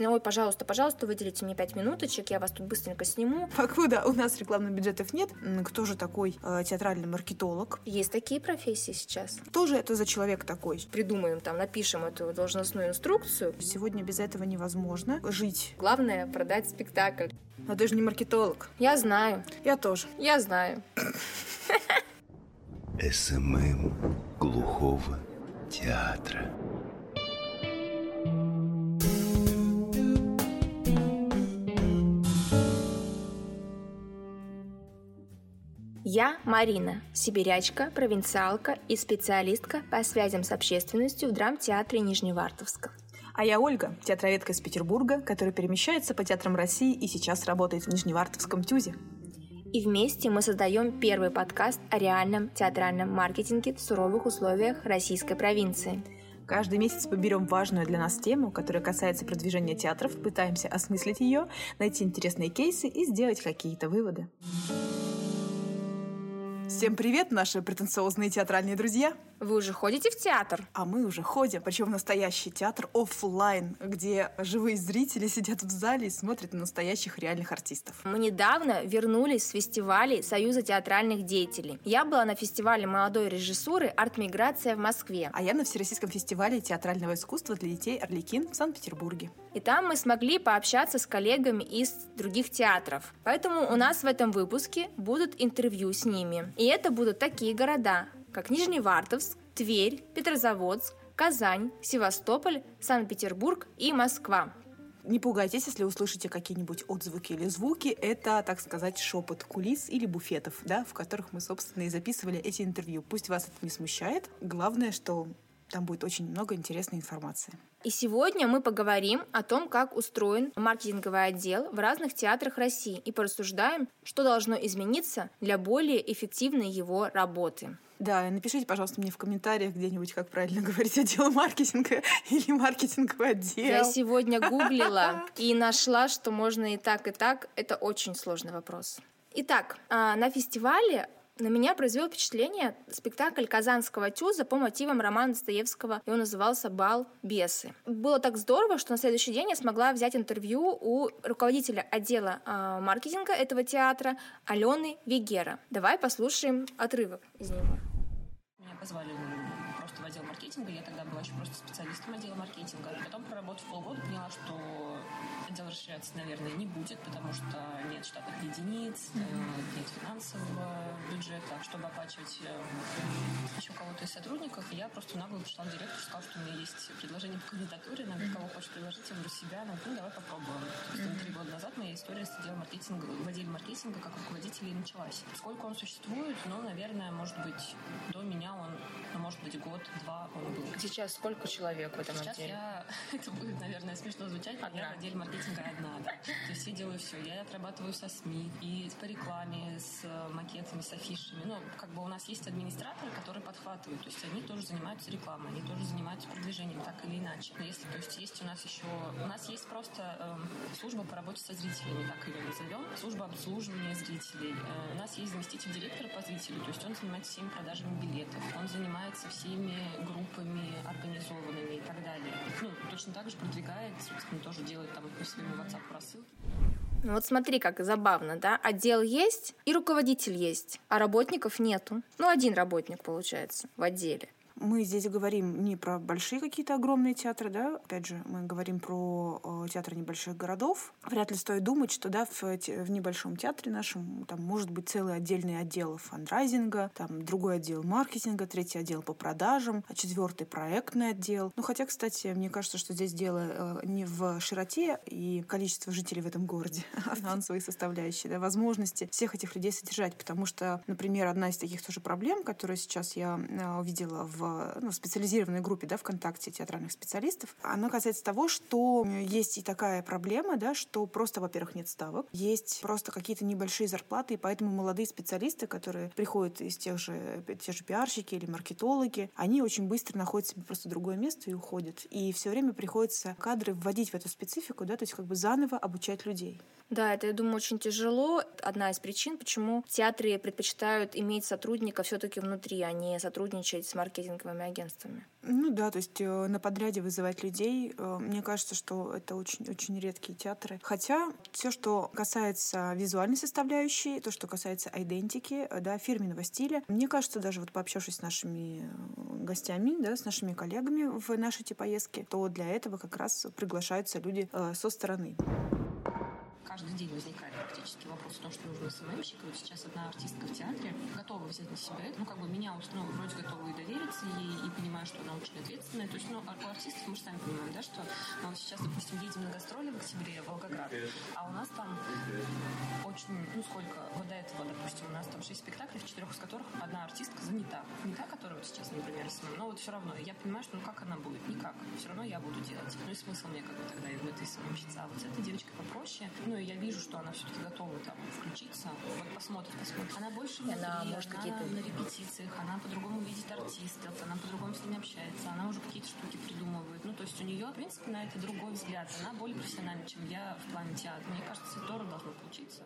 Ой, пожалуйста, пожалуйста, выделите мне пять минуточек, я вас тут быстренько сниму. Покуда у нас рекламных бюджетов нет, кто же такой э, театральный маркетолог? Есть такие профессии сейчас. Кто же это за человек такой? Придумаем там, напишем эту должностную инструкцию. Сегодня без этого невозможно жить. Главное продать спектакль. Но ты же не маркетолог. Я знаю. Я тоже. Я знаю. SMM глухого театра. Я Марина, сибирячка, провинциалка и специалистка по связям с общественностью в драмтеатре Нижневартовска. А я Ольга, театроведка из Петербурга, которая перемещается по театрам России и сейчас работает в Нижневартовском ТЮЗе. И вместе мы создаем первый подкаст о реальном театральном маркетинге в суровых условиях российской провинции. Каждый месяц мы берем важную для нас тему, которая касается продвижения театров, пытаемся осмыслить ее, найти интересные кейсы и сделать какие-то выводы. Всем привет, наши претенциозные театральные друзья! Вы уже ходите в театр? А мы уже ходим, причем в настоящий театр офлайн, где живые зрители сидят в зале и смотрят на настоящих реальных артистов. Мы недавно вернулись с фестивалей Союза театральных деятелей. Я была на фестивале молодой режиссуры «Арт-миграция» в Москве. А я на Всероссийском фестивале театрального искусства для детей «Орликин» в Санкт-Петербурге. И там мы смогли пообщаться с коллегами из других театров. Поэтому у нас в этом выпуске будут интервью с ними. И это будут такие города, как Нижневартовск, Тверь, Петрозаводск, Казань, Севастополь, Санкт-Петербург и Москва. Не пугайтесь, если услышите какие-нибудь отзвуки или звуки. Это, так сказать, шепот кулис или буфетов, да, в которых мы, собственно, и записывали эти интервью. Пусть вас это не смущает. Главное, что там будет очень много интересной информации. И сегодня мы поговорим о том, как устроен маркетинговый отдел в разных театрах России и порассуждаем, что должно измениться для более эффективной его работы. Да, напишите, пожалуйста, мне в комментариях где-нибудь, как правильно говорить, отдел маркетинга или маркетинговый отдел. Я сегодня гуглила и нашла, что можно и так, и так. Это очень сложный вопрос. Итак, а, на фестивале на меня произвел впечатление спектакль Казанского тюза по мотивам романа Достоевского. И он назывался «Бал бесы». Было так здорово, что на следующий день я смогла взять интервью у руководителя отдела э, маркетинга этого театра Алены Вегера. Давай послушаем отрывок из него. Меня позвали в отдел маркетинга. Я тогда была еще просто специалистом отдела маркетинга. Потом, проработав полгода, поняла, что отдел расширяться, наверное, не будет, потому что нет штатных единиц, э, нет финансового бюджета, чтобы оплачивать э, еще кого-то из сотрудников. Я просто нагло пришла к директору, сказала, что у меня есть предложение по кандидатуре, на кого хочешь предложить, я говорю, себя, ну, давай попробуем. То есть, три года назад моя история с отделом маркетинга, в отделе маркетинга как руководителя и началась. Сколько он существует, ну, наверное, может быть, до меня он, ну, может быть, год-два он был. Сейчас сколько человек в этом Сейчас отделе? я, это будет, наверное, смешно звучать, но я в отделе маркетинга маркетинга одна, да. То есть я делаю все. Я отрабатываю со СМИ и по рекламе, с э, макетами, с афишами. Ну, как бы у нас есть администраторы, которые подхватывают. То есть они тоже занимаются рекламой, они тоже занимаются продвижением, так или иначе. Но если, то есть есть у нас еще... У нас есть просто э, служба по работе со зрителями, так ее назовем. Служба обслуживания зрителей. Э, у нас есть заместитель директора по зрителю, то есть он занимается всеми продажами билетов, он занимается всеми группами организованными и так далее. Ну, точно так же продвигает, собственно, тоже делает там своему WhatsApp рассылки. Ну вот смотри, как забавно, да? Отдел есть и руководитель есть, а работников нету. Ну, один работник, получается, в отделе. Мы здесь говорим не про большие какие-то огромные театры, да, опять же, мы говорим про э, театры небольших городов. Вряд ли стоит думать, что, да, в, в небольшом театре нашем там может быть целый отдельный отдел фандрайзинга, там другой отдел маркетинга, третий отдел по продажам, а четвертый проектный отдел. Ну, хотя, кстати, мне кажется, что здесь дело э, не в широте и количестве жителей в этом городе, а финансовой составляющей, да, возможности всех этих людей содержать, потому что, например, одна из таких тоже проблем, которую сейчас я э, увидела в ну, специализированной группе да, ВКонтакте театральных специалистов, она касается того, что есть и такая проблема, да, что просто, во-первых, нет ставок, есть просто какие-то небольшие зарплаты, и поэтому молодые специалисты, которые приходят из тех же, те же пиарщики или маркетологи, они очень быстро находят себе просто другое место и уходят. И все время приходится кадры вводить в эту специфику, да, то есть как бы заново обучать людей. Да, это, я думаю, очень тяжело. Одна из причин, почему театры предпочитают иметь сотрудника все-таки внутри, а не сотрудничать с маркетингом маркетинговыми агентствами. Ну да, то есть э, на подряде вызывать людей, э, мне кажется, что это очень-очень редкие театры. Хотя все, что касается визуальной составляющей, то, что касается идентики, э, да, фирменного стиля, мне кажется, даже вот пообщавшись с нашими гостями, да, с нашими коллегами в нашей эти поездки, то для этого как раз приглашаются люди со стороны каждый день возникает практически вопрос о том, что нужно СММщик. И вот сейчас одна артистка в театре готова взять на себя это. Ну, как бы меня ну, вроде готова и довериться ей, и понимаю, что она очень ответственная. То есть, ну, у артистов мы же сами понимаем, да, что мы вот сейчас, допустим, едем на гастроли в октябре в Волгоград, а у нас там очень, ну, сколько, вот до этого, допустим, у нас там шесть спектаклей, в четырех из которых одна артистка занята. Не та, которая вот сейчас, например, SMM, но вот все равно. Я понимаю, что ну как она будет? Никак. Все равно я буду делать. Ну и смысл мне как бы тогда и в этой SMM щице. А вот с этой девочкой попроще. Ну и я вижу, что она все-таки готова там включиться. Вот посмотрит, посмотрит. Она больше внутри, она, может, она какие-то... на репетициях, она по-другому видит артистов, она по-другому с ними общается, она уже какие-то штуки придумывает. Ну, то есть у нее, в принципе, на это другой взгляд. Она более профессиональна, чем я в плане театра. Мне кажется, здорово должно получиться.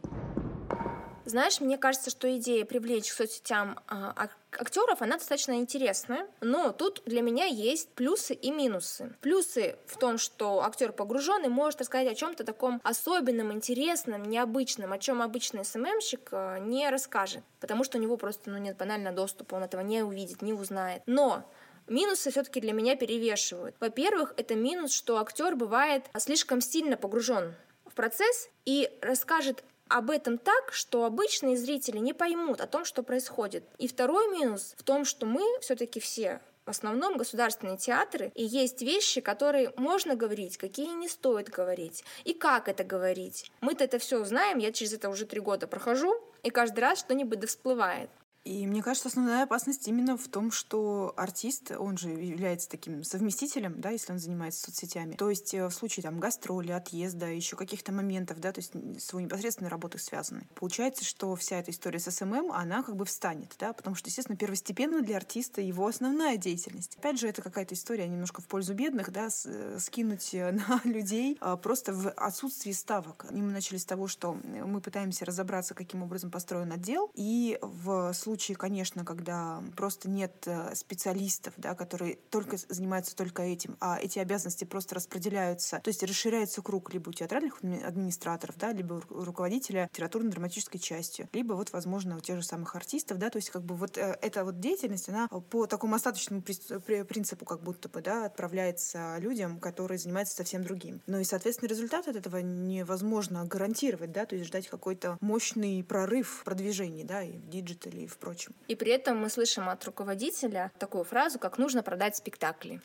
Знаешь, мне кажется, что идея привлечь к соцсетям а, актеров, она достаточно интересная, но тут для меня есть плюсы и минусы. Плюсы в том, что актер погружен и может рассказать о чем-то таком особенном, интересном, необычном, о чем обычный СММщик а, не расскажет, потому что у него просто ну, нет банально доступа, он этого не увидит, не узнает. Но Минусы все-таки для меня перевешивают. Во-первых, это минус, что актер бывает слишком сильно погружен в процесс и расскажет об этом так, что обычные зрители не поймут о том, что происходит. И второй минус в том, что мы все-таки все в основном государственные театры, и есть вещи, которые можно говорить, какие не стоит говорить, и как это говорить. Мы-то это все знаем, я через это уже три года прохожу, и каждый раз что-нибудь всплывает. И мне кажется, основная опасность именно в том, что артист, он же является таким совместителем, да, если он занимается соцсетями. То есть э, в случае там гастроли, отъезда, еще каких-то моментов, да, то есть с его непосредственной работой связаны. Получается, что вся эта история с SMM, она как бы встанет, да, потому что, естественно, первостепенно для артиста его основная деятельность. Опять же, это какая-то история немножко в пользу бедных, да, э, скинуть э, на людей а, просто в отсутствии ставок. И мы начали с того, что мы пытаемся разобраться, каким образом построен отдел, и в случае случаи, конечно, когда просто нет э, специалистов, да, которые только занимаются только этим, а эти обязанности просто распределяются, то есть расширяется круг либо у театральных администраторов, да, либо у руководителя литературно-драматической частью, либо вот, возможно, у тех же самых артистов, да, то есть как бы вот э, эта вот деятельность, она по такому остаточному принципу как будто бы, да, отправляется людям, которые занимаются совсем другим. Ну и, соответственно, результат от этого невозможно гарантировать, да, то есть ждать какой-то мощный прорыв продвижения, да, и в digital е, и в прочем. И при этом мы слышим от руководителя такую фразу, как «нужно продать спектакли».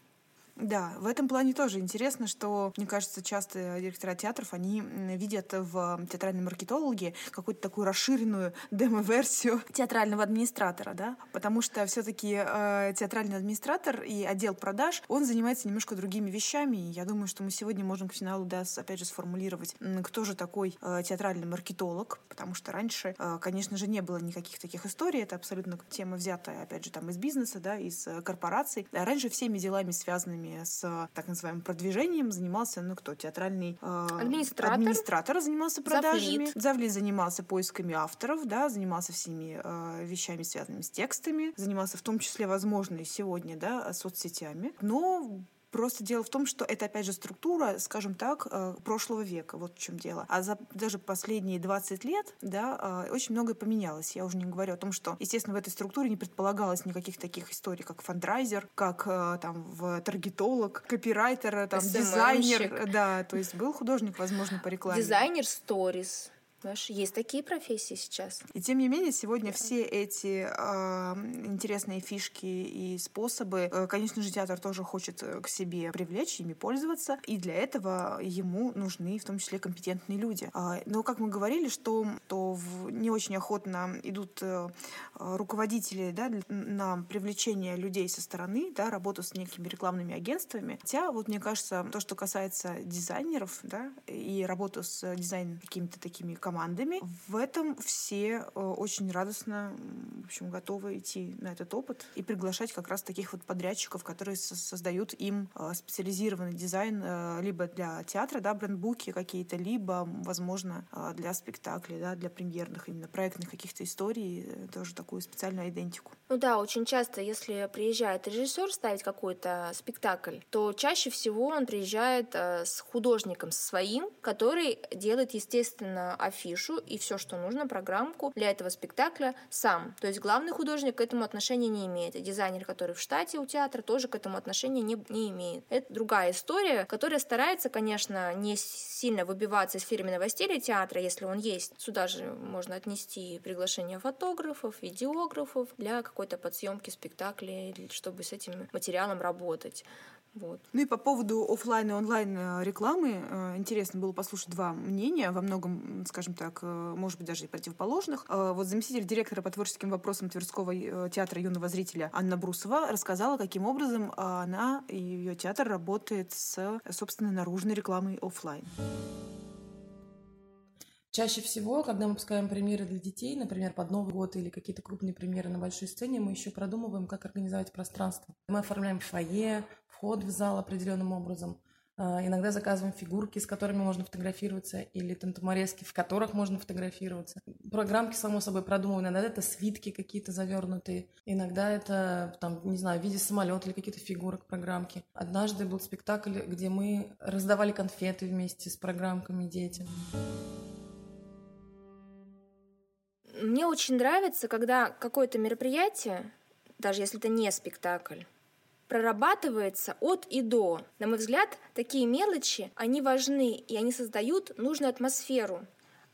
Да, в этом плане тоже интересно, что, мне кажется, часто директора театров, они видят в театральном маркетологе какую-то такую расширенную демо-версию театрального администратора, да, потому что все-таки э, театральный администратор и отдел продаж, он занимается немножко другими вещами, и я думаю, что мы сегодня можем к финалу, да, опять же, сформулировать, кто же такой э, театральный маркетолог, потому что раньше, э, конечно же, не было никаких таких историй, это абсолютно тема взятая, опять же, там из бизнеса, да, из э, корпораций. Раньше всеми делами, связанными связанными с так называемым продвижением занимался, ну кто, театральный э, администратор. администратор занимался продажами. Завлит. Завлит занимался поисками авторов, да, занимался всеми э, вещами, связанными с текстами, занимался в том числе, возможно, и сегодня, да, соцсетями. Но Просто дело в том, что это, опять же, структура, скажем так, э, прошлого века. Вот в чем дело. А за даже последние 20 лет, да, э, очень многое поменялось. Я уже не говорю о том, что, естественно, в этой структуре не предполагалось никаких таких историй, как фандрайзер, как э, там в таргетолог, копирайтер, там, дизайнер. Да, то есть был художник, возможно, по рекламе. Дизайнер сторис. Знаешь, есть такие профессии сейчас. И тем не менее, сегодня да. все эти э, интересные фишки и способы, э, конечно же, театр тоже хочет э, к себе привлечь, ими пользоваться. И для этого ему нужны в том числе компетентные люди. Э, но, как мы говорили, что то в, не очень охотно идут э, руководители да, на привлечение людей со стороны, да, работу с некими рекламными агентствами. Хотя, вот мне кажется, то, что касается дизайнеров да, и работу с дизайн какими-то такими компаниями, командами. В этом все э, очень радостно, в общем, готовы идти на этот опыт и приглашать как раз таких вот подрядчиков, которые создают им э, специализированный дизайн э, либо для театра, да, брендбуки какие-то, либо, возможно, для спектаклей, да, для премьерных именно проектных каких-то историй, тоже такую специальную идентику. Ну да, очень часто, если приезжает режиссер ставить какой-то спектакль, то чаще всего он приезжает с художником своим, который делает, естественно, афишу и все, что нужно, программку для этого спектакля сам. То есть главный художник к этому отношения не имеет. Дизайнер, который в штате у театра, тоже к этому отношения не, не имеет. Это другая история, которая старается, конечно, не сильно выбиваться из фирменного стиля театра, если он есть. Сюда же можно отнести приглашение фотографов, видеографов для какой-то подсъемки спектакля, чтобы с этим материалом работать. Вот. Ну и по поводу офлайн и онлайн э, рекламы э, интересно было послушать два мнения, во многом, скажем так, э, может быть, даже и противоположных. Вот заместитель директора по творческим вопросам Тверского театра юного зрителя Анна Брусова рассказала, каким образом она и ее театр работает с, собственно, наружной рекламой офлайн. Чаще всего, когда мы пускаем премьеры для детей, например, под Новый год или какие-то крупные премьеры на большой сцене, мы еще продумываем, как организовать пространство. Мы оформляем фойе, вход в зал определенным образом. А, иногда заказываем фигурки, с которыми можно фотографироваться, или тантуморески, в которых можно фотографироваться. Программки, само собой, продумываю. Иногда это свитки какие-то завернутые. Иногда это, там, не знаю, в виде самолета или какие-то фигурок программки. Однажды был спектакль, где мы раздавали конфеты вместе с программками детям. Мне очень нравится, когда какое-то мероприятие, даже если это не спектакль, прорабатывается от и до. На мой взгляд, такие мелочи, они важны, и они создают нужную атмосферу.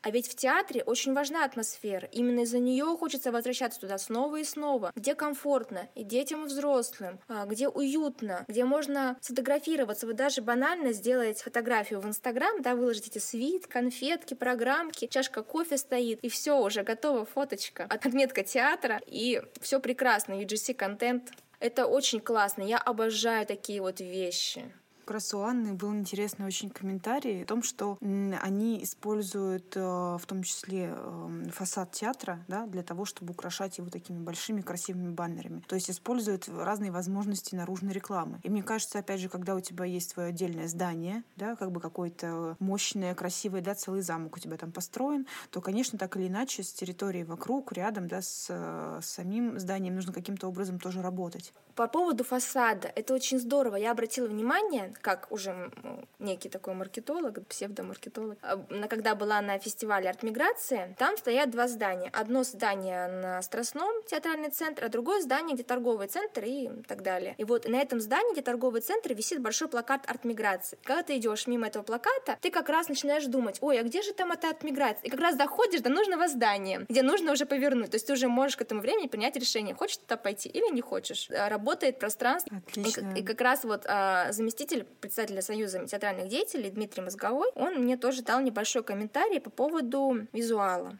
А ведь в театре очень важна атмосфера. Именно из-за нее хочется возвращаться туда снова и снова, где комфортно и детям, и взрослым, а, где уютно, где можно сфотографироваться. Вы даже банально сделаете фотографию в Инстаграм, да, выложите свит, конфетки, программки, чашка кофе стоит, и все, уже готова фоточка, отметка театра, и все прекрасно, UGC контент это очень классно. Я обожаю такие вот вещи как раз у Анны был интересный очень комментарий о том, что они используют э, в том числе эм, фасад театра да, для того, чтобы украшать его такими большими красивыми баннерами. То есть используют разные возможности наружной рекламы. И мне кажется, опять же, когда у тебя есть свое отдельное здание, да, как бы какое-то мощное, красивое, да, целый замок у тебя там построен, то, конечно, так или иначе с территорией вокруг, рядом, да, с, с самим зданием нужно каким-то образом тоже работать. По поводу фасада, это очень здорово. Я обратила внимание, как уже некий такой маркетолог, псевдомаркетолог, а, когда была на фестивале «Артмиграция», там стоят два здания. Одно здание на Страстном, театральный центр, а другое здание, где торговый центр и так далее. И вот на этом здании, где торговый центр, висит большой плакат «Артмиграции». Когда ты идешь мимо этого плаката, ты как раз начинаешь думать, ой, а где же там эта артмиграция? И как раз доходишь до нужного здания, где нужно уже повернуть. То есть ты уже можешь к этому времени принять решение, хочешь туда пойти или не хочешь. Работает пространство. Отлично. И, и как раз вот а, заместитель председателя Союза театральных деятелей Дмитрий Мозговой, он мне тоже дал небольшой комментарий по поводу визуала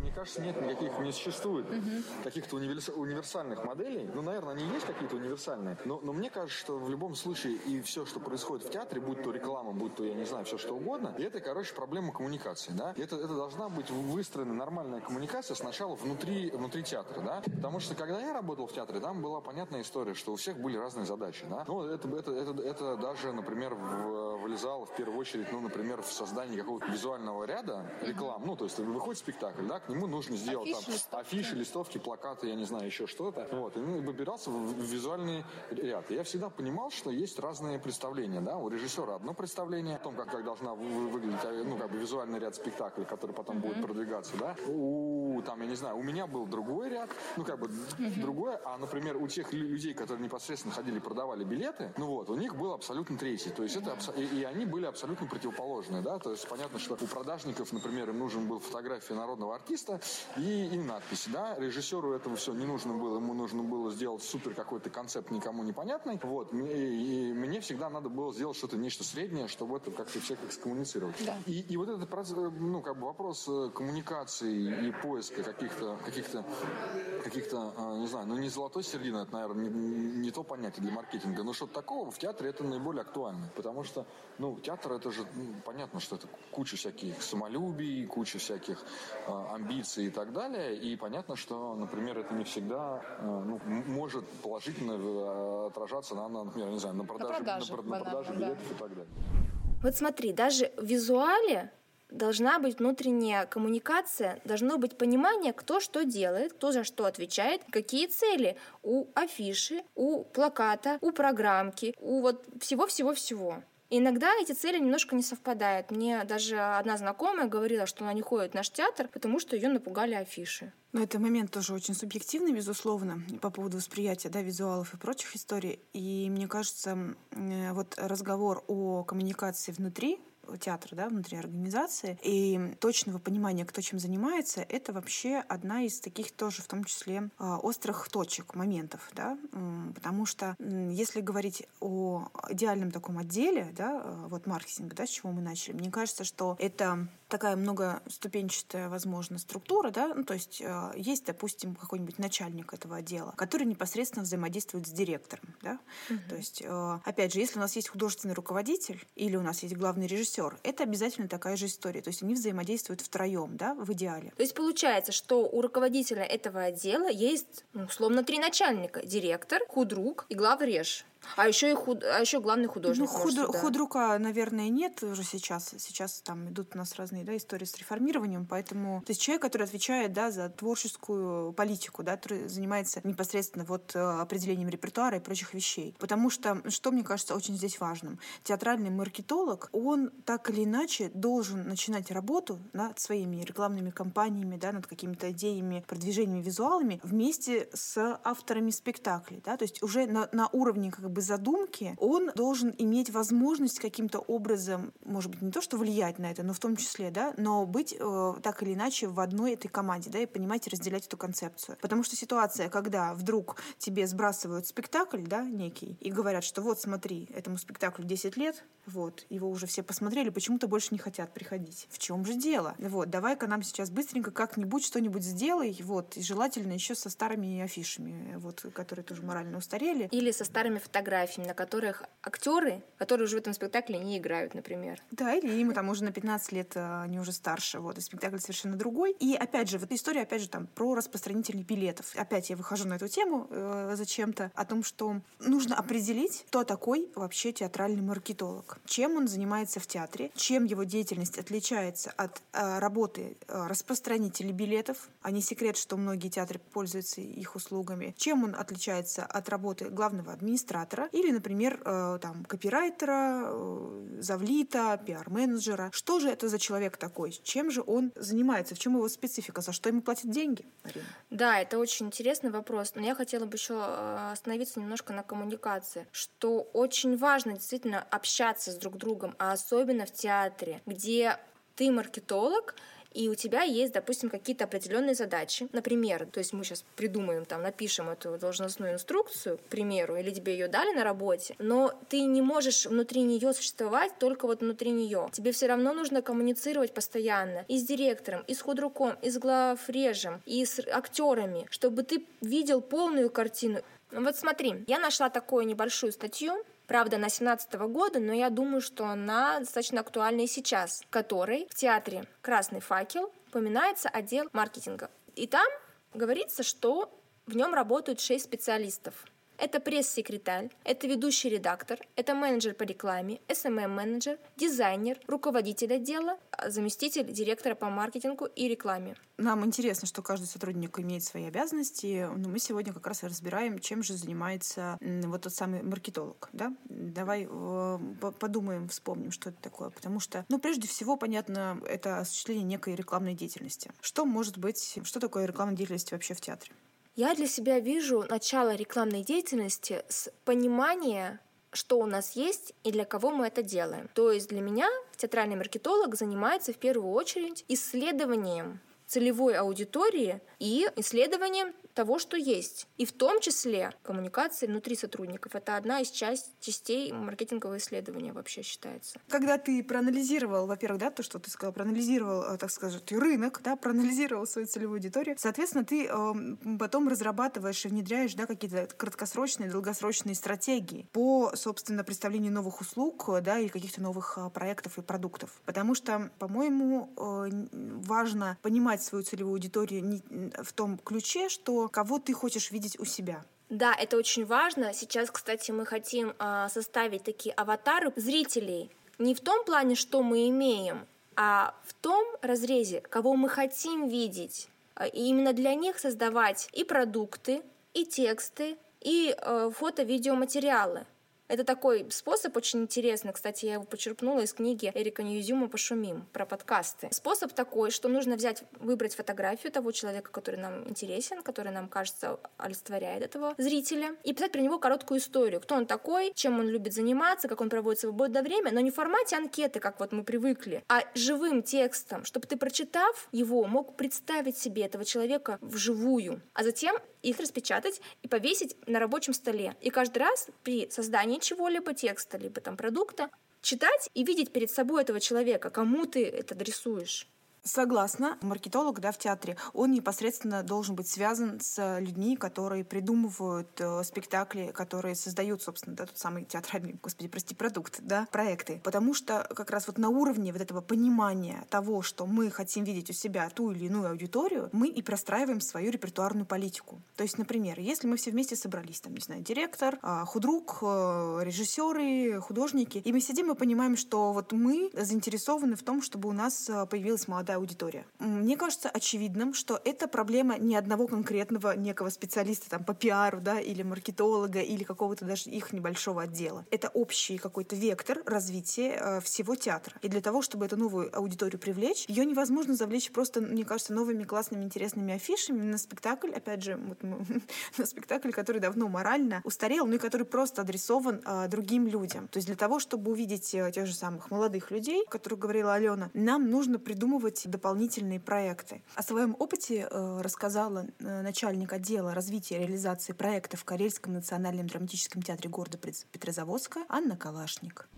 мне кажется, нет никаких, не существует угу. каких-то универсальных моделей. Ну, наверное, они есть какие-то универсальные, но, но мне кажется, что в любом случае и все, что происходит в театре, будь то реклама, будь то, я не знаю, все что угодно, и это, короче, проблема коммуникации, да. это, это должна быть выстроена нормальная коммуникация сначала внутри, внутри театра, да. Потому что, когда я работал в театре, там была понятная история, что у всех были разные задачи, да. Ну, это, это, это, это даже, например, в, вылезало в первую очередь, ну, например, в создании какого-то визуального ряда реклам. Ну, то есть выходит спектакль, да, нему ему нужно сделать афиши, там листовки. афиши, листовки, плакаты, я не знаю, еще что-то. Вот, и выбирался в визуальный ряд. И я всегда понимал, что есть разные представления, да, у режиссера одно представление о том, как, как должна выглядеть, а, ну, как бы визуальный ряд спектакля, который потом mm-hmm. будет продвигаться, да. У, там, я не знаю, у меня был другой ряд, ну, как бы mm-hmm. другое, а, например, у тех людей, которые непосредственно ходили, продавали билеты, ну вот, у них был абсолютно третий, то есть mm-hmm. это, и, и они были абсолютно противоположные, да, то есть понятно, что у продажников, например, им нужен был фотография народного артиста, место и, и надписи, да. Режиссеру этого все не нужно было, ему нужно было сделать супер какой-то концепт никому непонятный, вот. И, и мне всегда надо было сделать что-то, нечто среднее, чтобы это как-то всех экскоммуницировать. Да. И, и вот этот процесс, ну, как бы вопрос э, коммуникации и поиска каких-то, каких-то, каких-то, а, не знаю, ну, не золотой середины, это, наверное, не, не то понятие для маркетинга, но что-то такого в театре это наиболее актуально, потому что, ну, театр это же, ну, понятно, что это куча всяких самолюбий, куча всяких э, амбиций и так далее, и понятно, что, например, это не всегда э, ну, может положительно э, отражаться на, на, например, не знаю, на продаже, на продаже, на, на продаже билетов да. и так далее. Вот смотри, даже в визуале должна быть внутренняя коммуникация, должно быть понимание, кто что делает, кто за что отвечает, какие цели у афиши, у плаката, у программки, у вот всего-всего-всего. Иногда эти цели немножко не совпадают. Мне даже одна знакомая говорила, что она не ходит в наш театр, потому что ее напугали афиши. Но это момент тоже очень субъективный, безусловно, по поводу восприятия да, визуалов и прочих историй. И мне кажется, вот разговор о коммуникации внутри театра, да, внутри организации, и точного понимания, кто чем занимается, это вообще одна из таких тоже, в том числе, а, острых точек, моментов, да, потому что если говорить о идеальном таком отделе, да, а, вот маркетинга, да, с чего мы начали, мне кажется, что это такая многоступенчатая, возможно, структура, да, ну, то есть э, есть, допустим, какой-нибудь начальник этого отдела, который непосредственно взаимодействует с директором, да, угу. то есть, э, опять же, если у нас есть художественный руководитель или у нас есть главный режиссер, это обязательно такая же история, то есть они взаимодействуют втроем, да, в идеале. То есть получается, что у руководителя этого отдела есть, ну, условно, три начальника, директор, худрук и главреж. А еще и худ... а еще главный художник. Ну, худ... может, да. худрука, наверное, нет уже сейчас. Сейчас там идут у нас разные да, истории с реформированием, поэтому то есть человек, который отвечает да, за творческую политику, да, который занимается непосредственно вот э, определением репертуара и прочих вещей. Потому что, что мне кажется очень здесь важным, театральный маркетолог, он так или иначе должен начинать работу над своими рекламными кампаниями, да, над какими-то идеями, продвижениями, визуалами вместе с авторами спектаклей. Да, то есть уже на, на уровне как бы задумки, он должен иметь возможность каким-то образом, может быть, не то что влиять на это, но в том числе, да, но быть э, так или иначе в одной этой команде, да, и понимать и разделять эту концепцию. Потому что ситуация, когда вдруг тебе сбрасывают спектакль, да, некий, и говорят, что вот смотри, этому спектаклю 10 лет, вот, его уже все посмотрели, почему-то больше не хотят приходить. В чем же дело? Вот, давай-ка нам сейчас быстренько как-нибудь что-нибудь сделай, вот, и желательно еще со старыми афишами, вот, которые тоже морально устарели. Или со старыми фотографиями фотографиями, на которых актеры, которые уже в этом спектакле не играют, например. Да, или им там уже на 15 лет э, они уже старше, вот, и спектакль совершенно другой. И опять же, вот история, опять же, там, про распространителей билетов. Опять я выхожу на эту тему э, зачем-то, о том, что нужно определить, кто такой вообще театральный маркетолог, чем он занимается в театре, чем его деятельность отличается от э, работы э, распространителей билетов, а не секрет, что многие театры пользуются их услугами, чем он отличается от работы главного администратора, администратора или, например, э, там, копирайтера, э, завлита, пиар-менеджера. Что же это за человек такой? Чем же он занимается? В чем его специфика? За что ему платят деньги? Марина? Да, это очень интересный вопрос. Но я хотела бы еще э, остановиться немножко на коммуникации, что очень важно действительно общаться с друг другом, а особенно в театре, где ты маркетолог, и у тебя есть, допустим, какие-то определенные задачи. Например, то есть мы сейчас придумаем, там, напишем эту должностную инструкцию, к примеру, или тебе ее дали на работе, но ты не можешь внутри нее существовать только вот внутри нее. Тебе все равно нужно коммуницировать постоянно и с директором, и с худруком, и с главрежем, и с актерами, чтобы ты видел полную картину. Вот смотри, я нашла такую небольшую статью правда, на 17 года, но я думаю, что она достаточно актуальна и сейчас, в которой в театре «Красный факел» упоминается отдел маркетинга. И там говорится, что в нем работают шесть специалистов. Это пресс-секретарь, это ведущий редактор, это менеджер по рекламе, SMM-менеджер, дизайнер, руководитель отдела, заместитель директора по маркетингу и рекламе. Нам интересно, что каждый сотрудник имеет свои обязанности, но мы сегодня как раз разбираем, чем же занимается вот тот самый маркетолог. Да? Давай э, подумаем, вспомним, что это такое. Потому что, ну, прежде всего, понятно, это осуществление некой рекламной деятельности. Что может быть, что такое рекламная деятельность вообще в театре? Я для себя вижу начало рекламной деятельности с понимания, что у нас есть и для кого мы это делаем. То есть для меня театральный маркетолог занимается в первую очередь исследованием целевой аудитории и исследованием того, что есть. И в том числе коммуникации внутри сотрудников. Это одна из частей маркетингового исследования вообще считается. Когда ты проанализировал, во-первых, да, то, что ты сказал, проанализировал, э, так сказать, рынок, да, проанализировал свою целевую аудиторию, соответственно, ты э, потом разрабатываешь и внедряешь, да, какие-то краткосрочные, долгосрочные стратегии по, собственно, представлению новых услуг, да, и каких-то новых э, проектов и продуктов. Потому что, по-моему, э, важно понимать свою целевую аудиторию не в том ключе, что кого ты хочешь видеть у себя. Да, это очень важно. Сейчас, кстати, мы хотим э, составить такие аватары зрителей. Не в том плане, что мы имеем, а в том разрезе, кого мы хотим видеть. А, и именно для них создавать и продукты, и тексты, и э, фото-видеоматериалы. Это такой способ очень интересный. Кстати, я его почерпнула из книги Эрика Ньюзюма «Пошумим» про подкасты. Способ такой, что нужно взять, выбрать фотографию того человека, который нам интересен, который нам, кажется, олицетворяет этого зрителя, и писать про него короткую историю. Кто он такой, чем он любит заниматься, как он проводит свободное время, но не в формате анкеты, как вот мы привыкли, а живым текстом, чтобы ты, прочитав его, мог представить себе этого человека вживую. А затем их распечатать и повесить на рабочем столе. И каждый раз при создании чего-либо, текста, либо там продукта, читать и видеть перед собой этого человека, кому ты это адресуешь. Согласна. Маркетолог да, в театре, он непосредственно должен быть связан с людьми, которые придумывают э, спектакли, которые создают, собственно, да, тот самый театральный, господи, прости, продукт, да, проекты. Потому что как раз вот на уровне вот этого понимания того, что мы хотим видеть у себя ту или иную аудиторию, мы и простраиваем свою репертуарную политику. То есть, например, если мы все вместе собрались, там, не знаю, директор, а, худрук, э, режиссеры, художники, и мы сидим и понимаем, что вот мы заинтересованы в том, чтобы у нас э, появилась молодая молодая аудитория. Мне кажется очевидным, что это проблема не одного конкретного некого специалиста там, по пиару да, или маркетолога или какого-то даже их небольшого отдела. Это общий какой-то вектор развития э, всего театра. И для того, чтобы эту новую аудиторию привлечь, ее невозможно завлечь просто, мне кажется, новыми классными интересными афишами на спектакль, опять же, вот на спектакль, который давно морально устарел, но и который просто адресован э, другим людям. То есть для того, чтобы увидеть э, тех же самых молодых людей, о которых говорила Алена, нам нужно придумывать делать дополнительные проекты. О своем опыте э, рассказала э, начальник отдела развития и реализации проектов в Карельском национальном драматическом театре города Петрозаводска Анна Калашник.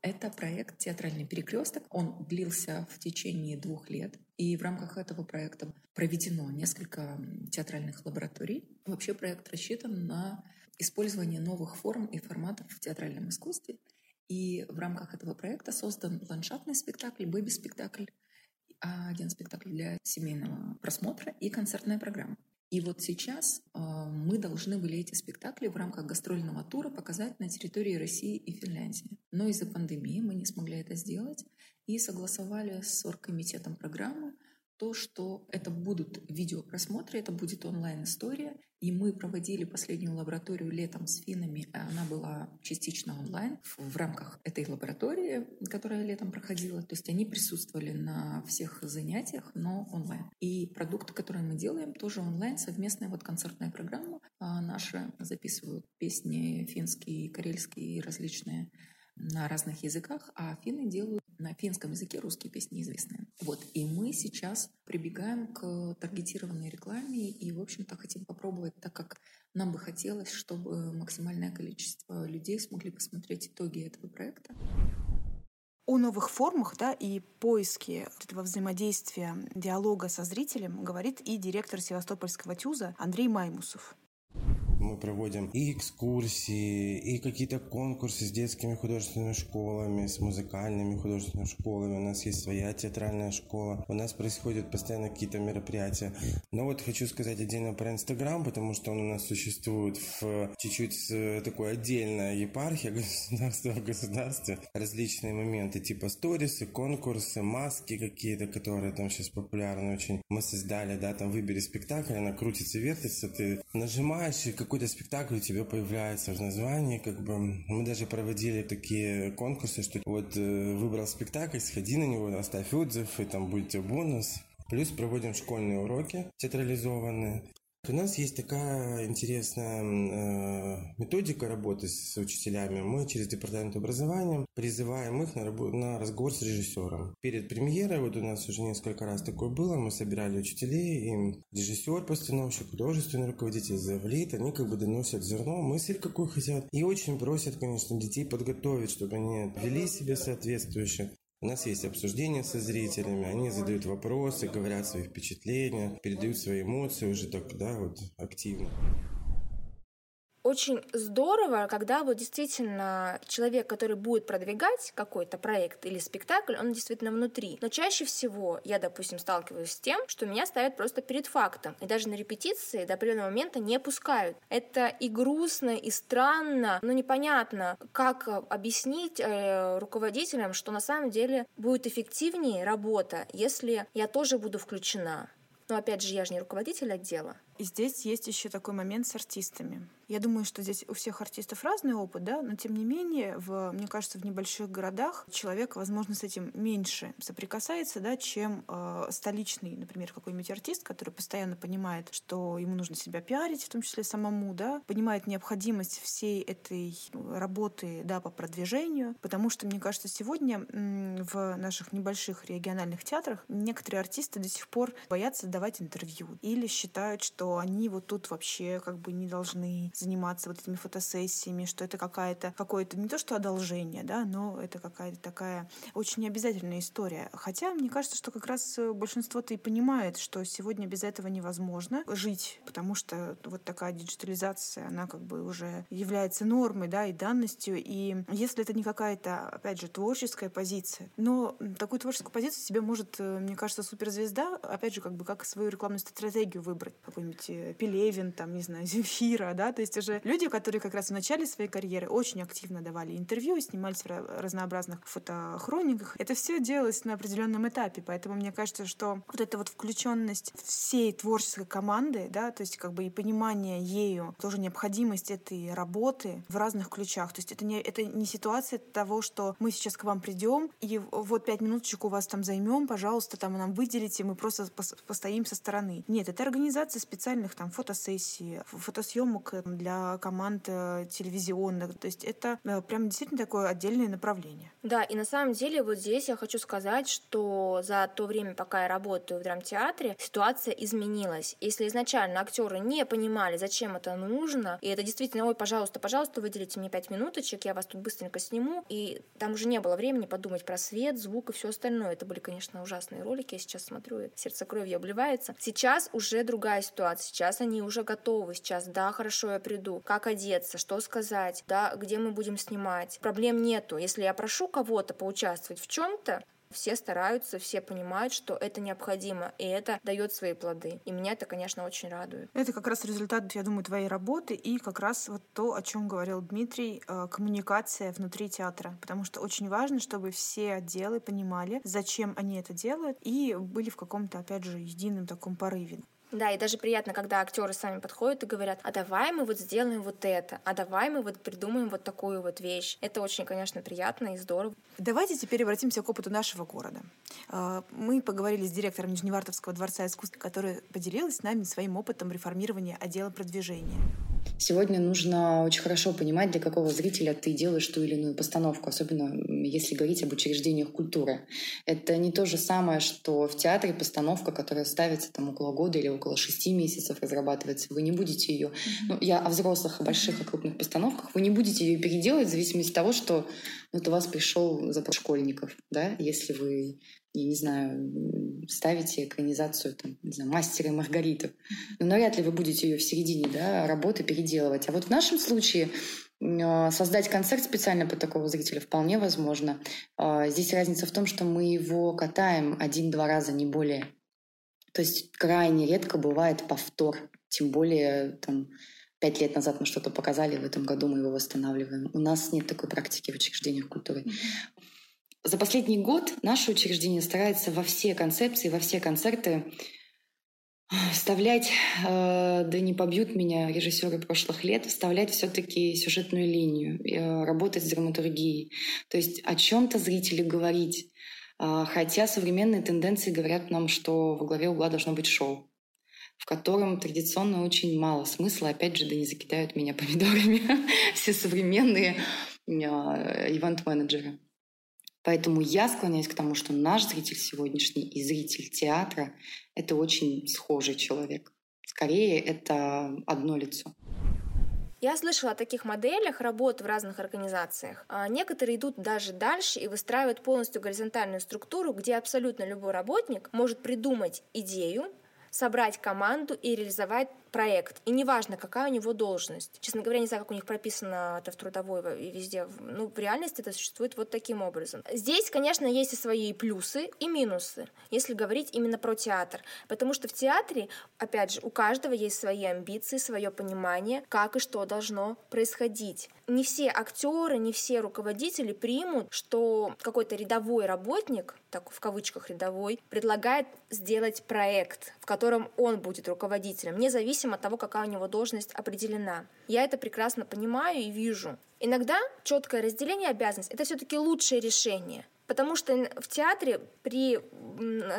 Это проект «Театральный перекресток». Он длился в течение двух лет. И в рамках этого проекта проведено несколько театральных лабораторий. Вообще проект рассчитан на использование новых форм и форматов в театральном искусстве. И в рамках этого проекта создан ландшафтный спектакль, бэби-спектакль, один спектакль для семейного просмотра и концертная программа. И вот сейчас э, мы должны были эти спектакли в рамках гастрольного тура показать на территории России и Финляндии. Но из-за пандемии мы не смогли это сделать и согласовали с оргкомитетом программы то, что это будут видеопросмотры, это будет онлайн-история. И мы проводили последнюю лабораторию летом с финами. Она была частично онлайн в рамках этой лаборатории, которая летом проходила. То есть они присутствовали на всех занятиях, но онлайн. И продукты, которые мы делаем, тоже онлайн, совместная вот концертная программа. А наши записывают песни финские, карельские и различные на разных языках, а финны делают на финском языке русские песни известные. Вот. И мы сейчас прибегаем к таргетированной рекламе и, в общем-то, хотим попробовать, так как нам бы хотелось, чтобы максимальное количество людей смогли посмотреть итоги этого проекта. О новых формах да, и поиске этого взаимодействия, диалога со зрителем говорит и директор Севастопольского ТЮЗа Андрей Маймусов. Мы проводим и экскурсии, и какие-то конкурсы с детскими художественными школами, с музыкальными художественными школами. У нас есть своя театральная школа. У нас происходят постоянно какие-то мероприятия. Но вот хочу сказать отдельно про Инстаграм, потому что он у нас существует в чуть-чуть такой отдельная епархия государства в государстве. Различные моменты, типа сторисы, конкурсы, маски какие-то, которые там сейчас популярны очень. Мы создали, да, там выбери спектакль, она крутится, вертится, ты нажимаешь, и какой-то спектакль у тебя появляется в названии, как бы мы даже проводили такие конкурсы, что вот э, выбрал спектакль, сходи на него, оставь отзыв, и там будет тебе бонус. Плюс проводим школьные уроки театрализованные. У нас есть такая интересная э, методика работы с учителями. Мы через департамент образования призываем их на, на разговор с режиссером. Перед премьерой, вот у нас уже несколько раз такое было, мы собирали учителей, им режиссер, постановщик, художественный руководитель, завлит, они как бы доносят зерно, мысль какую хотят. И очень просят, конечно, детей подготовить, чтобы они вели себя соответствующе. У нас есть обсуждения со зрителями, они задают вопросы, говорят свои впечатления, передают свои эмоции уже так, да, вот активно. Очень здорово, когда вот действительно человек, который будет продвигать какой-то проект или спектакль, он действительно внутри. Но чаще всего я, допустим, сталкиваюсь с тем, что меня ставят просто перед фактом. И даже на репетиции до определенного момента не пускают. Это и грустно, и странно, но непонятно, как объяснить э, руководителям, что на самом деле будет эффективнее работа, если я тоже буду включена. Но опять же, я же не руководитель отдела. И здесь есть еще такой момент с артистами. Я думаю, что здесь у всех артистов разный опыт, да, но тем не менее, в, мне кажется, в небольших городах человек, возможно, с этим меньше соприкасается, да, чем э, столичный, например, какой-нибудь артист, который постоянно понимает, что ему нужно себя пиарить, в том числе самому, да, понимает необходимость всей этой работы, да, по продвижению, потому что, мне кажется, сегодня в наших небольших региональных театрах некоторые артисты до сих пор боятся давать интервью или считают, что они вот тут вообще как бы не должны заниматься вот этими фотосессиями, что это какая-то какое-то не то что одолжение, да, но это какая-то такая очень необязательная история. Хотя мне кажется, что как раз большинство-то и понимает, что сегодня без этого невозможно жить, потому что вот такая диджитализация, она как бы уже является нормой, да, и данностью. И если это не какая-то, опять же, творческая позиция, но такую творческую позицию себе может, мне кажется, суперзвезда, опять же, как бы как свою рекламную стратегию выбрать. Какой-нибудь Пелевин, там, не знаю, Земфира, да, то есть уже люди, которые как раз в начале своей карьеры очень активно давали интервью, снимались в разнообразных фотохрониках. Это все делалось на определенном этапе, поэтому мне кажется, что вот эта вот включенность всей творческой команды, да, то есть как бы и понимание ею, тоже необходимость этой работы в разных ключах. То есть это не, это не ситуация того, что мы сейчас к вам придем и вот пять минуточек у вас там займем, пожалуйста, там нам выделите, мы просто постоим со стороны. Нет, это организация специальных там фотосессий, фотосъемок для команд э, телевизионных. То есть это э, прям действительно такое отдельное направление. Да, и на самом деле вот здесь я хочу сказать, что за то время, пока я работаю в драмтеатре, ситуация изменилась. Если изначально актеры не понимали, зачем это нужно, и это действительно, ой, пожалуйста, пожалуйста, выделите мне пять минуточек, я вас тут быстренько сниму, и там уже не было времени подумать про свет, звук и все остальное. Это были, конечно, ужасные ролики, я сейчас смотрю, сердце кровью обливается. Сейчас уже другая ситуация, сейчас они уже готовы, сейчас, да, хорошо, я приду, как одеться, что сказать, да, где мы будем снимать. Проблем нету. Если я прошу кого-то поучаствовать в чем-то, все стараются, все понимают, что это необходимо, и это дает свои плоды. И меня это, конечно, очень радует. Это как раз результат, я думаю, твоей работы и как раз вот то, о чем говорил Дмитрий, э, коммуникация внутри театра. Потому что очень важно, чтобы все отделы понимали, зачем они это делают, и были в каком-то, опять же, едином таком порыве. Да, и даже приятно, когда актеры сами подходят и говорят, а давай мы вот сделаем вот это, а давай мы вот придумаем вот такую вот вещь. Это очень, конечно, приятно и здорово. Давайте теперь обратимся к опыту нашего города. Мы поговорили с директором Нижневартовского дворца искусств, которая поделилась с нами своим опытом реформирования отдела продвижения. Сегодня нужно очень хорошо понимать, для какого зрителя ты делаешь ту или иную постановку, особенно если говорить об учреждениях культуры. Это не то же самое, что в театре постановка, которая ставится там около года или около шести месяцев разрабатывается. Вы не будете ее... Ну, я о взрослых, о больших, о крупных постановках. Вы не будете ее переделать в зависимости от того, что вот у вас пришел запрос школьников, да, если вы я не знаю, ставите экранизацию там, не знаю, мастера и Маргариты. Но навряд ли вы будете ее в середине да, работы переделывать. А вот в нашем случае а, создать концерт специально под такого зрителя вполне возможно. А, здесь разница в том, что мы его катаем один-два раза, не более. То есть крайне редко бывает повтор. Тем более там, пять лет назад мы что-то показали, в этом году мы его восстанавливаем. У нас нет такой практики в учреждениях культуры. За последний год наше учреждение старается во все концепции, во все концерты вставлять, э, да не побьют меня режиссеры прошлых лет, вставлять все-таки сюжетную линию, э, работать с драматургией. То есть о чем-то зрителю говорить. Э, хотя современные тенденции говорят нам, что во главе угла должно быть шоу. в котором традиционно очень мало смысла. Опять же, да не закидают меня помидорами все современные а, ивент-менеджеры. Поэтому я склоняюсь к тому, что наш зритель сегодняшний и зритель театра — это очень схожий человек. Скорее, это одно лицо. Я слышала о таких моделях работы в разных организациях. А некоторые идут даже дальше и выстраивают полностью горизонтальную структуру, где абсолютно любой работник может придумать идею, собрать команду и реализовать проект. И неважно, какая у него должность. Честно говоря, не знаю, как у них прописано это в трудовой и везде. Ну, в реальности это существует вот таким образом. Здесь, конечно, есть и свои плюсы, и минусы, если говорить именно про театр. Потому что в театре, опять же, у каждого есть свои амбиции, свое понимание, как и что должно происходить. Не все актеры, не все руководители примут, что какой-то рядовой работник, так в кавычках рядовой, предлагает сделать проект, в котором он будет руководителем, независимо зависимо от того, какая у него должность определена. Я это прекрасно понимаю и вижу. Иногда четкое разделение обязанностей – это все-таки лучшее решение. Потому что в театре при,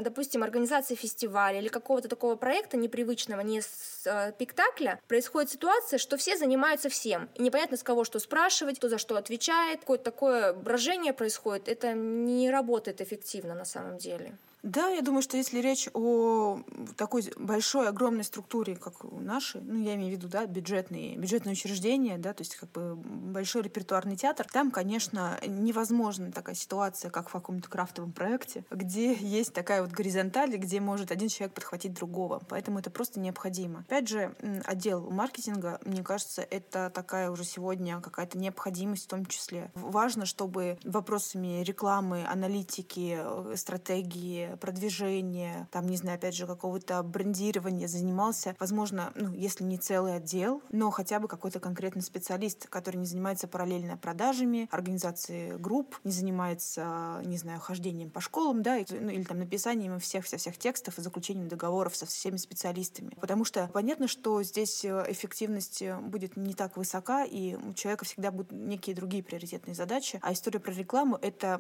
допустим, организации фестиваля или какого-то такого проекта непривычного, не э, спектакля, происходит ситуация, что все занимаются всем. И непонятно, с кого что спрашивать, кто за что отвечает. Какое-то такое брожение происходит. Это не работает эффективно на самом деле. Да, я думаю, что если речь о такой большой, огромной структуре, как наши, ну, я имею в виду, да, бюджетные, бюджетные учреждения, да, то есть как бы большой репертуарный театр, там, конечно, невозможна такая ситуация, как в каком-то крафтовом проекте, где есть такая вот горизонталь, где может один человек подхватить другого. Поэтому это просто необходимо. Опять же, отдел маркетинга, мне кажется, это такая уже сегодня какая-то необходимость в том числе. Важно, чтобы вопросами рекламы, аналитики, э, стратегии, продвижения, там, не знаю, опять же, какого-то брендирования занимался, возможно, ну, если не целый отдел, но хотя бы какой-то конкретный специалист, который не занимается параллельно продажами, организацией групп, не занимается, не знаю, хождением по школам, да, ну, или там написанием всех всех всех текстов и заключением договоров со всеми специалистами. Потому что понятно, что здесь э, эффективность э, будет не так высока, и у человека всегда будут некие другие приоритетные задачи. А история про рекламу — это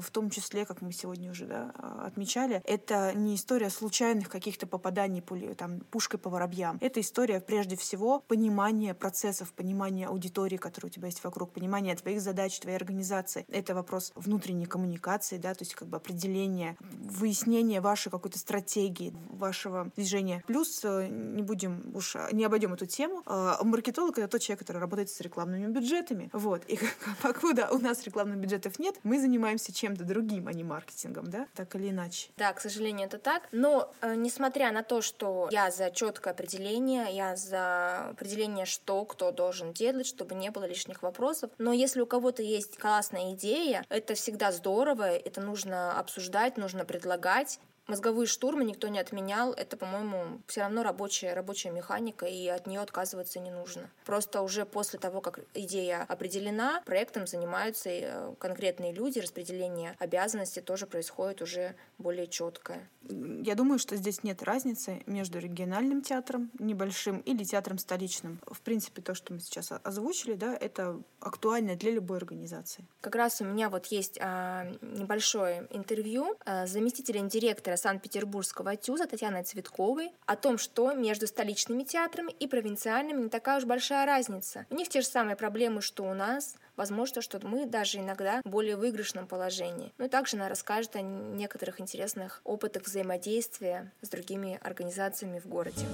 в том числе, как мы сегодня уже да, отмечали, отмечали, это не история случайных каких-то попаданий пули, там, пушкой по воробьям. Это история, прежде всего, понимания процессов, понимания аудитории, которая у тебя есть вокруг, понимания твоих задач, твоей организации. Это вопрос внутренней коммуникации, да, то есть как бы определение, выяснение вашей какой-то стратегии, вашего движения. Плюс, э, не будем уж, не обойдем эту тему, а, маркетолог — это тот человек, который работает с рекламными бюджетами. Вот. И покуда у нас рекламных бюджетов нет, мы занимаемся чем-то другим, а не маркетингом, да, так или иначе вещь. Да, к сожалению, это так. Но э, несмотря на то, что я за четкое определение, я за определение, что кто должен делать, чтобы не было лишних вопросов. Но если у кого-то есть классная идея, это всегда здорово, это нужно обсуждать, нужно предлагать. Мозговые штурмы никто не отменял. Это, по-моему, все равно рабочая, рабочая механика, и от нее отказываться не нужно. Просто уже после того, как идея определена, проектом занимаются э, конкретные люди, распределение обязанностей тоже происходит уже более четкое. Я думаю, что здесь нет разницы между региональным театром небольшим или театром столичным. В принципе, то, что мы сейчас озвучили, да, это актуально для любой организации. Как раз у меня вот есть а, небольшое интервью а, с заместителем директора Санкт-Петербургского ТЮЗа Татьяной Цветковой о том, что между столичными театрами и провинциальными не такая уж большая разница. У них те же самые проблемы, что у нас, возможно, что мы даже иногда в более выигрышном положении. И также она расскажет о некоторых интересных опытах взаимодействия с другими организациями в городе.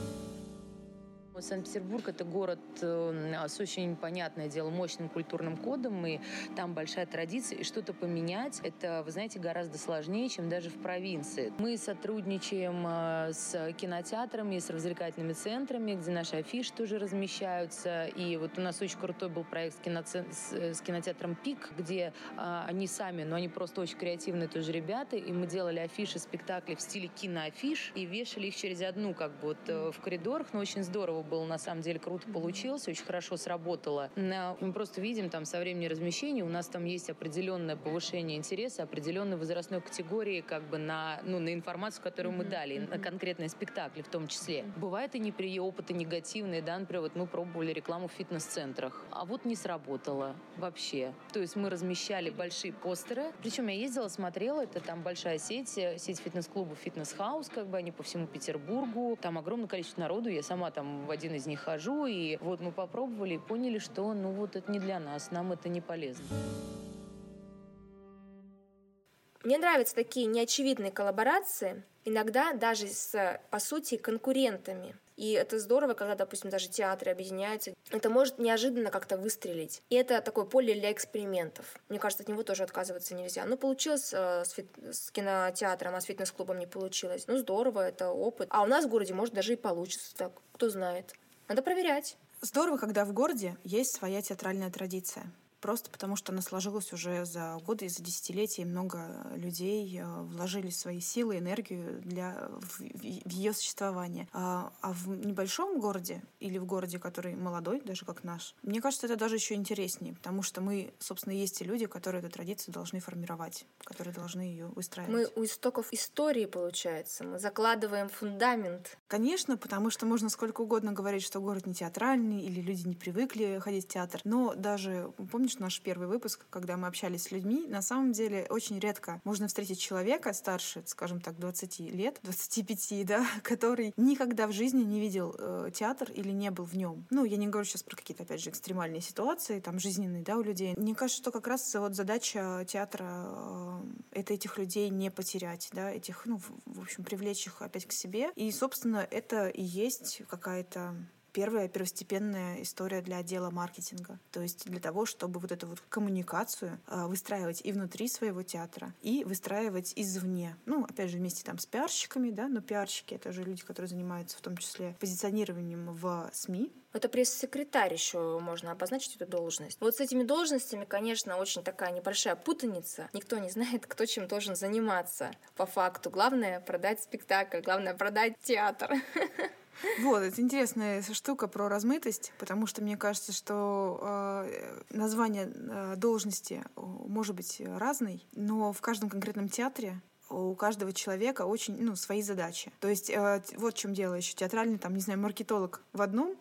Санкт-Петербург — это город э, с очень, понятное дело, мощным культурным кодом, и там большая традиция, и что-то поменять — это, вы знаете, гораздо сложнее, чем даже в провинции. Мы сотрудничаем э, с кинотеатрами, с развлекательными центрами, где наши афиши тоже размещаются, и вот у нас очень крутой был проект с, киноце... с кинотеатром «Пик», где э, они сами, но они просто очень креативные тоже ребята, и мы делали афиши, спектакли в стиле киноафиш, и вешали их через одну, как бы, вот в коридорах, но очень здорово было, на самом деле круто получилось, очень хорошо сработало. Мы просто видим там со времени размещения у нас там есть определенное повышение интереса, определенной возрастной категории как бы на, ну, на информацию, которую мы дали, на конкретные спектакли в том числе. Бывают и непри... опыты негативные, да, например, вот мы пробовали рекламу в фитнес-центрах, а вот не сработало вообще. То есть мы размещали большие постеры, причем я ездила, смотрела, это там большая сеть, э, сеть фитнес-клубов «Фитнес-хаус», как бы они по всему Петербургу, там огромное количество народу, я сама там в один из них хожу, и вот мы попробовали и поняли, что ну вот это не для нас, нам это не полезно. Мне нравятся такие неочевидные коллаборации, иногда даже с, по сути, конкурентами. И это здорово, когда, допустим, даже театры объединяются. Это может неожиданно как-то выстрелить. И это такое поле для экспериментов. Мне кажется, от него тоже отказываться нельзя. Ну, получилось э, с, фит... с кинотеатром, а с фитнес-клубом не получилось. Ну, здорово, это опыт. А у нас в городе может даже и получится так. Кто знает. Надо проверять. Здорово, когда в городе есть своя театральная традиция просто потому что она сложилась уже за годы и за десятилетия, и много людей э, вложили свои силы, энергию для, в, в ее существование. А, а в небольшом городе или в городе, который молодой, даже как наш, мне кажется, это даже еще интереснее, потому что мы, собственно, есть те люди, которые эту традицию должны формировать, которые должны ее выстраивать. Мы у истоков истории, получается. Мы закладываем фундамент. Конечно, потому что можно сколько угодно говорить, что город не театральный, или люди не привыкли ходить в театр. Но даже, помните, помнишь наш первый выпуск, когда мы общались с людьми, на самом деле очень редко можно встретить человека старше, скажем так, 20 лет, 25, да, который никогда в жизни не видел э, театр или не был в нем. Ну, я не говорю сейчас про какие-то, опять же, экстремальные ситуации, там, жизненные, да, у людей. Мне кажется, что как раз вот задача театра э, — это этих людей не потерять, да, этих, ну, в, в общем, привлечь их опять к себе. И, собственно, это и есть какая-то первая первостепенная история для отдела маркетинга. То есть для того, чтобы вот эту вот коммуникацию э, выстраивать и внутри своего театра, и выстраивать извне. Ну, опять же, вместе там с пиарщиками, да, но пиарщики — это же люди, которые занимаются в том числе позиционированием в СМИ, это пресс-секретарь еще можно обозначить эту должность. Вот с этими должностями, конечно, очень такая небольшая путаница. Никто не знает, кто чем должен заниматься по факту. Главное — продать спектакль, главное — продать театр. Вот, это интересная штука про размытость, потому что мне кажется, что э, название э, должности может быть разной, но в каждом конкретном театре у каждого человека очень, ну, свои задачи. То есть э, вот в чем дело еще. Театральный, там, не знаю, маркетолог в одном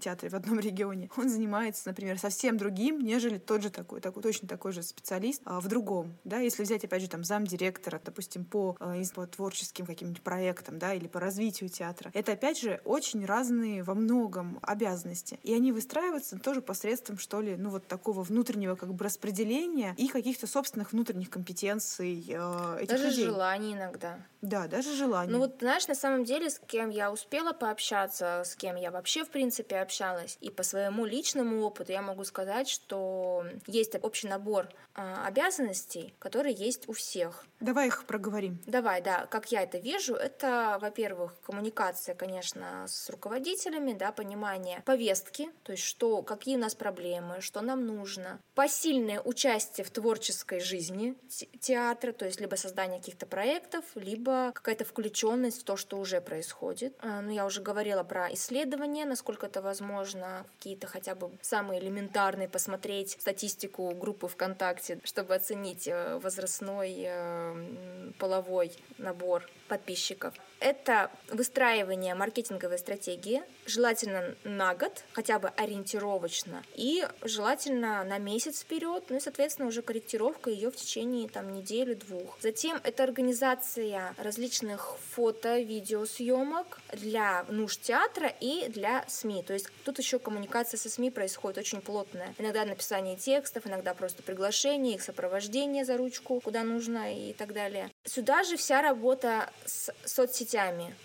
театре в одном регионе, он занимается, например, совсем другим, нежели тот же такой, такой точно такой же специалист а, в другом. Да? Если взять, опять же, там, замдиректора, допустим, по, э, по творческим каким-нибудь проектам да, или по развитию театра, это, опять же, очень разные во многом обязанности. И они выстраиваются тоже посредством, что ли, ну вот такого внутреннего как бы распределения и каких-то собственных внутренних компетенций э, этих Даже людей. желаний иногда. Да, даже желание. Ну вот, знаешь, на самом деле, с кем я успела пообщаться, с кем я вообще, в принципе, общалась, и по своему личному опыту я могу сказать, что есть общий набор а, обязанностей, которые есть у всех. Давай их проговорим. Давай, да. Как я это вижу, это, во-первых, коммуникация, конечно, с руководителями, да, понимание повестки, то есть что, какие у нас проблемы, что нам нужно. Посильное участие в творческой жизни театра, то есть либо создание каких-то проектов, либо какая-то включенность в то, что уже происходит. А, ну, я уже говорила про исследования, насколько это возможно, какие-то хотя бы самые элементарные, посмотреть статистику группы ВКонтакте, чтобы оценить э, возрастной э, половой набор подписчиков. Это выстраивание маркетинговой стратегии, желательно на год, хотя бы ориентировочно, и желательно на месяц вперед, ну и, соответственно, уже корректировка ее в течение там недели-двух. Затем это организация различных фото, видеосъемок для нужд театра и для СМИ. То есть тут еще коммуникация со СМИ происходит очень плотная. Иногда написание текстов, иногда просто приглашение, их сопровождение за ручку, куда нужно и так далее. Сюда же вся работа с соцсетями.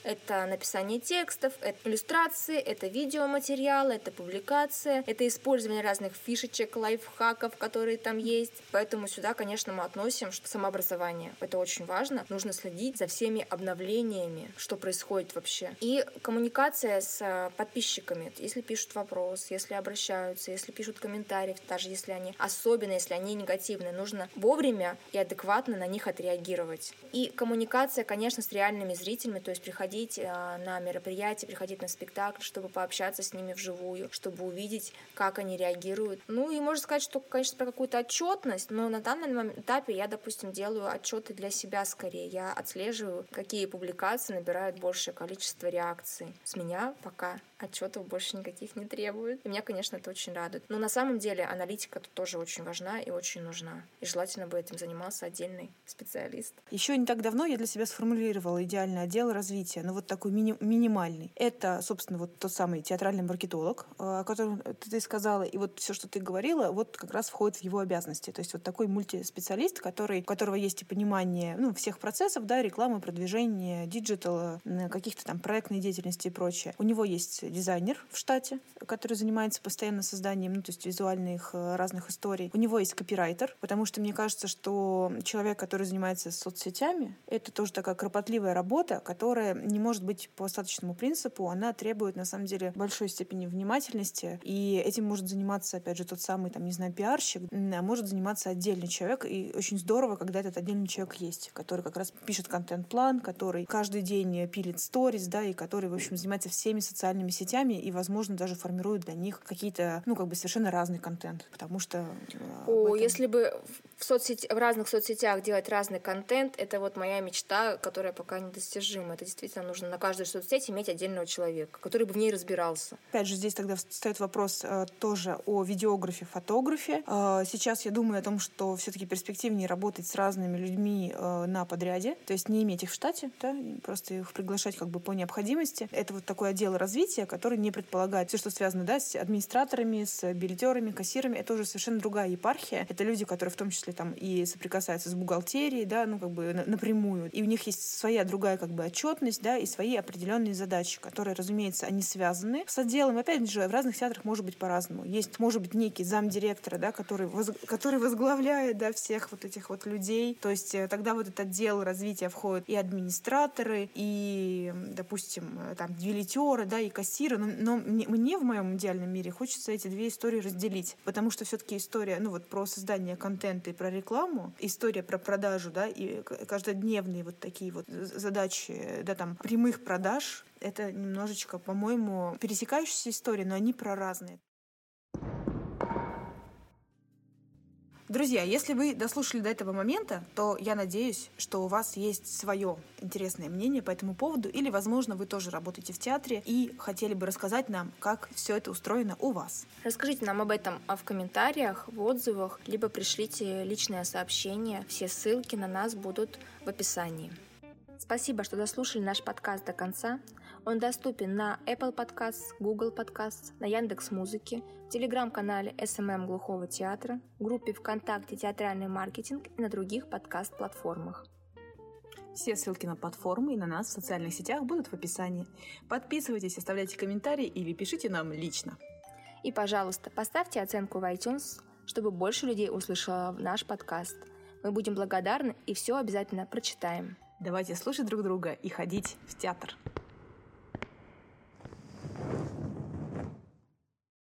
Это написание текстов, это иллюстрации, это видеоматериалы, это публикация, это использование разных фишечек, лайфхаков, которые там есть. Поэтому сюда, конечно, мы относим что самообразование. Это очень важно. Нужно следить за всеми обновлениями, что происходит вообще. И коммуникация с э, подписчиками. Если пишут вопрос, если обращаются, если пишут комментарии, даже если они, особенно если они негативные, нужно вовремя и адекватно на них отреагировать. И коммуникация, конечно, с реальными зрителями, то есть приходить а, на мероприятие, приходить на спектакль, чтобы пообщаться с ними вживую, чтобы увидеть, как они реагируют. Ну и можно сказать, что, конечно, про какую-то отчетность, но на данном этапе я, допустим, делаю отчеты для себя скорее. Я отслеживаю, какие публикации набирают большее количество реакций. С меня пока отчетов больше никаких не требуют. И меня, конечно, это очень радует. Но на самом деле аналитика тут тоже очень важна и очень нужна. И желательно бы этим занимался отдельный специалист. Еще не так давно я для себя сформулировала идеальный отдел развития, но ну, вот такой мини- минимальный. Это, собственно, вот тот самый театральный маркетолог, э, о котором ты сказала, и вот все, что ты говорила, вот как раз входит в его обязанности. То есть вот такой мультиспециалист, который, у которого есть и понимание ну, всех процессов, да, рекламы, продвижения, digital а, каких-то там проектной деятельности и прочее. У него есть дизайнер в штате, который занимается постоянно созданием, ну, то есть визуальных э, разных историй. У него есть копирайтер, потому что мне кажется, что человек, который занимается соцсетями, это тоже такая кропотливая работа, которая не может быть по остаточному принципу, она требует, на самом деле, большой степени внимательности, и этим может заниматься, опять же, тот самый, там, не знаю, пиарщик, а может заниматься отдельный человек, и очень здорово, когда этот отдельный человек есть, который как раз пишет контент-план, который каждый день пилит сторис, да, и который, в общем, занимается всеми социальными сетями и, возможно, даже формирует для них какие-то, ну, как бы совершенно разный контент, потому что... Э, О, этом... если бы в, соцсети... в разных соцсетях делать разный контент, это вот моя мечта, которая пока недостижима. Это действительно нужно на каждой соцсети иметь отдельного человека, который бы в ней разбирался. Опять же, здесь тогда встает вопрос э, тоже о видеографе, фотографе. Э, сейчас я думаю о том, что все-таки перспективнее работать с разными людьми э, на подряде, то есть не иметь их в штате, да, просто их приглашать как бы по необходимости. Это вот такой отдел развития, который не предполагает все, что связано да, с администраторами, с билетерами, кассирами. Это уже совершенно другая епархия. Это люди, которые в том числе там и соприкасаются с бухгалтерией, да, ну как бы напрямую. И у них есть своя другая как бы отчетность, да, и свои определенные задачи, которые, разумеется, они связаны с отделом. Опять же, в разных театрах может быть по-разному. Есть, может быть, некий замдиректора, да, который, воз, который возглавляет, да, всех вот этих вот людей. То есть э, тогда в этот отдел развития входят и администраторы, и, допустим, э, там, билетеры, да, и кассиры. Но, но мне, мне в моем идеальном мире хочется эти две истории разделить, потому что все-таки история, ну вот про создание контента и про рекламу, история про продажу, да, и каждодневные вот такие вот задачи, да, там, прямых продаж, это немножечко, по-моему, пересекающиеся истории, но они про разные. Друзья, если вы дослушали до этого момента, то я надеюсь, что у вас есть свое интересное мнение по этому поводу, или, возможно, вы тоже работаете в театре и хотели бы рассказать нам, как все это устроено у вас. Расскажите нам об этом а в комментариях, в отзывах, либо пришлите личное сообщение. Все ссылки на нас будут в описании. Спасибо, что дослушали наш подкаст до конца. Он доступен на Apple Podcasts, Google Podcasts, на Яндекс Музыке, в телеграм-канале SMM Глухого театра, группе ВКонтакте «Театральный маркетинг» и на других подкаст-платформах. Все ссылки на платформы и на нас в социальных сетях будут в описании. Подписывайтесь, оставляйте комментарии или пишите нам лично. И, пожалуйста, поставьте оценку в iTunes, чтобы больше людей услышало наш подкаст. Мы будем благодарны и все обязательно прочитаем. Давайте слушать друг друга и ходить в театр.